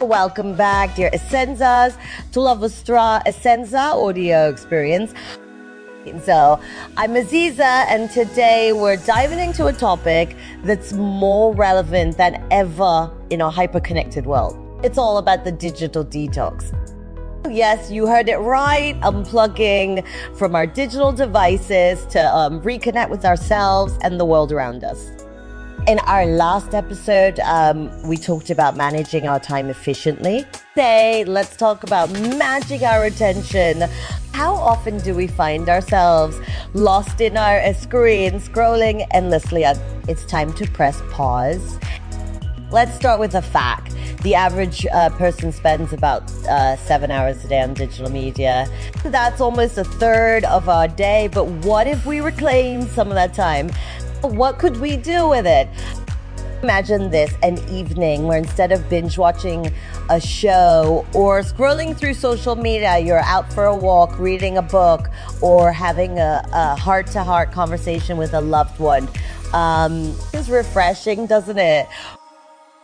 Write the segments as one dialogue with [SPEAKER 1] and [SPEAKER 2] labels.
[SPEAKER 1] Welcome back, dear Essenzas, to La Vostra Essenza audio experience. So, I'm Aziza, and today we're diving into a topic that's more relevant than ever in our hyper-connected world. It's all about the digital detox. Yes, you heard it right. Unplugging from our digital devices to um, reconnect with ourselves and the world around us. In our last episode, um, we talked about managing our time efficiently. Today, let's talk about managing our attention. How often do we find ourselves lost in our screen, scrolling endlessly? It's time to press pause. Let's start with a fact. The average uh, person spends about uh, seven hours a day on digital media. That's almost a third of our day. But what if we reclaim some of that time? What could we do with it? Imagine this an evening where instead of binge watching a show or scrolling through social media, you're out for a walk, reading a book, or having a heart to heart conversation with a loved one. Um, it's refreshing, doesn't it?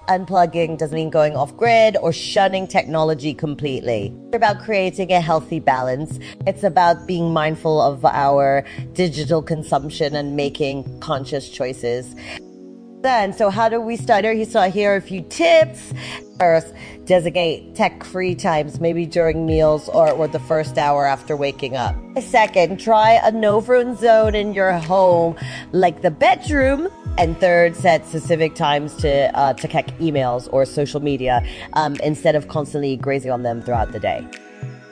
[SPEAKER 1] Unplugging doesn't mean going off grid or shunning technology completely. It's about creating a healthy balance. It's about being mindful of our digital consumption and making conscious choices. Then, so how do we start? He saw here a few tips. First, designate tech free times, maybe during meals or, or the first hour after waking up. Second, try a no phone zone in your home, like the bedroom and third, set specific times to uh, to check emails or social media um, instead of constantly grazing on them throughout the day.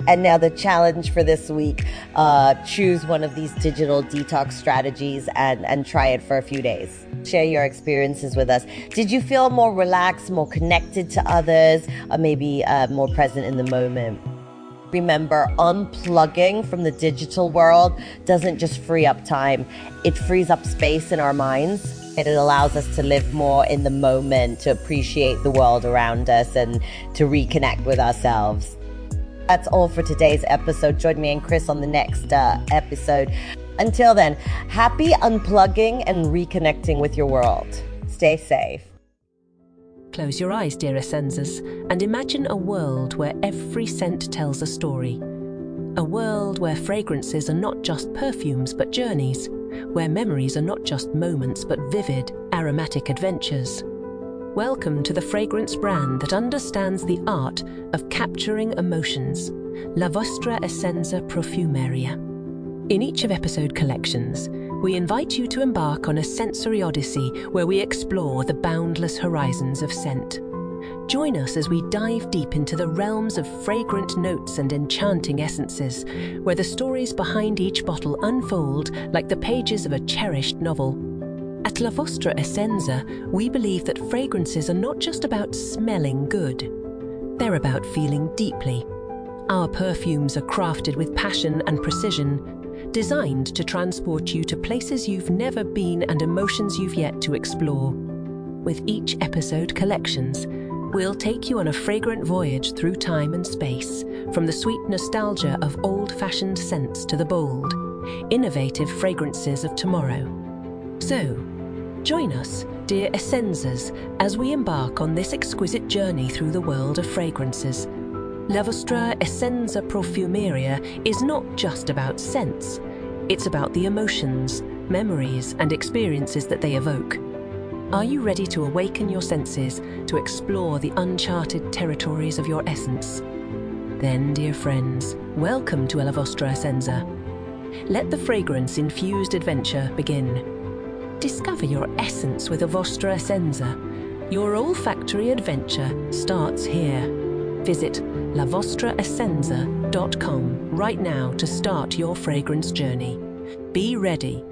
[SPEAKER 1] And now the challenge for this week: uh, choose one of these digital detox strategies and and try it for a few days. Share your experiences with us. Did you feel more relaxed, more connected to others, or maybe uh, more present in the moment? Remember, unplugging from the digital world doesn't just free up time; it frees up space in our minds it allows us to live more in the moment, to appreciate the world around us, and to reconnect with ourselves. That's all for today's episode. Join me and Chris on the next uh, episode. Until then, happy unplugging and reconnecting with your world. Stay safe.
[SPEAKER 2] Close your eyes, dear Essenzas, and imagine a world where every scent tells a story. A world where fragrances are not just perfumes but journeys where memories are not just moments but vivid, aromatic adventures. Welcome to the fragrance brand that understands the art of capturing emotions, La Vostra Essenza Profumeria. In each of episode collections, we invite you to embark on a sensory odyssey where we explore the boundless horizons of scent. Join us as we dive deep into the realms of fragrant notes and enchanting essences, where the stories behind each bottle unfold like the pages of a cherished novel. At La Vostra Essenza, we believe that fragrances are not just about smelling good, they're about feeling deeply. Our perfumes are crafted with passion and precision, designed to transport you to places you've never been and emotions you've yet to explore. With each episode collections, We'll take you on a fragrant voyage through time and space, from the sweet nostalgia of old fashioned scents to the bold, innovative fragrances of tomorrow. So, join us, dear Essenzas, as we embark on this exquisite journey through the world of fragrances. La Vostra Essenza Profumeria is not just about scents, it's about the emotions, memories, and experiences that they evoke. Are you ready to awaken your senses to explore the uncharted territories of your essence? Then, dear friends, welcome to La Vostra Essenza. Let the fragrance infused adventure begin. Discover your essence with La Vostra Essenza. Your olfactory adventure starts here. Visit lavostraessenza.com right now to start your fragrance journey. Be ready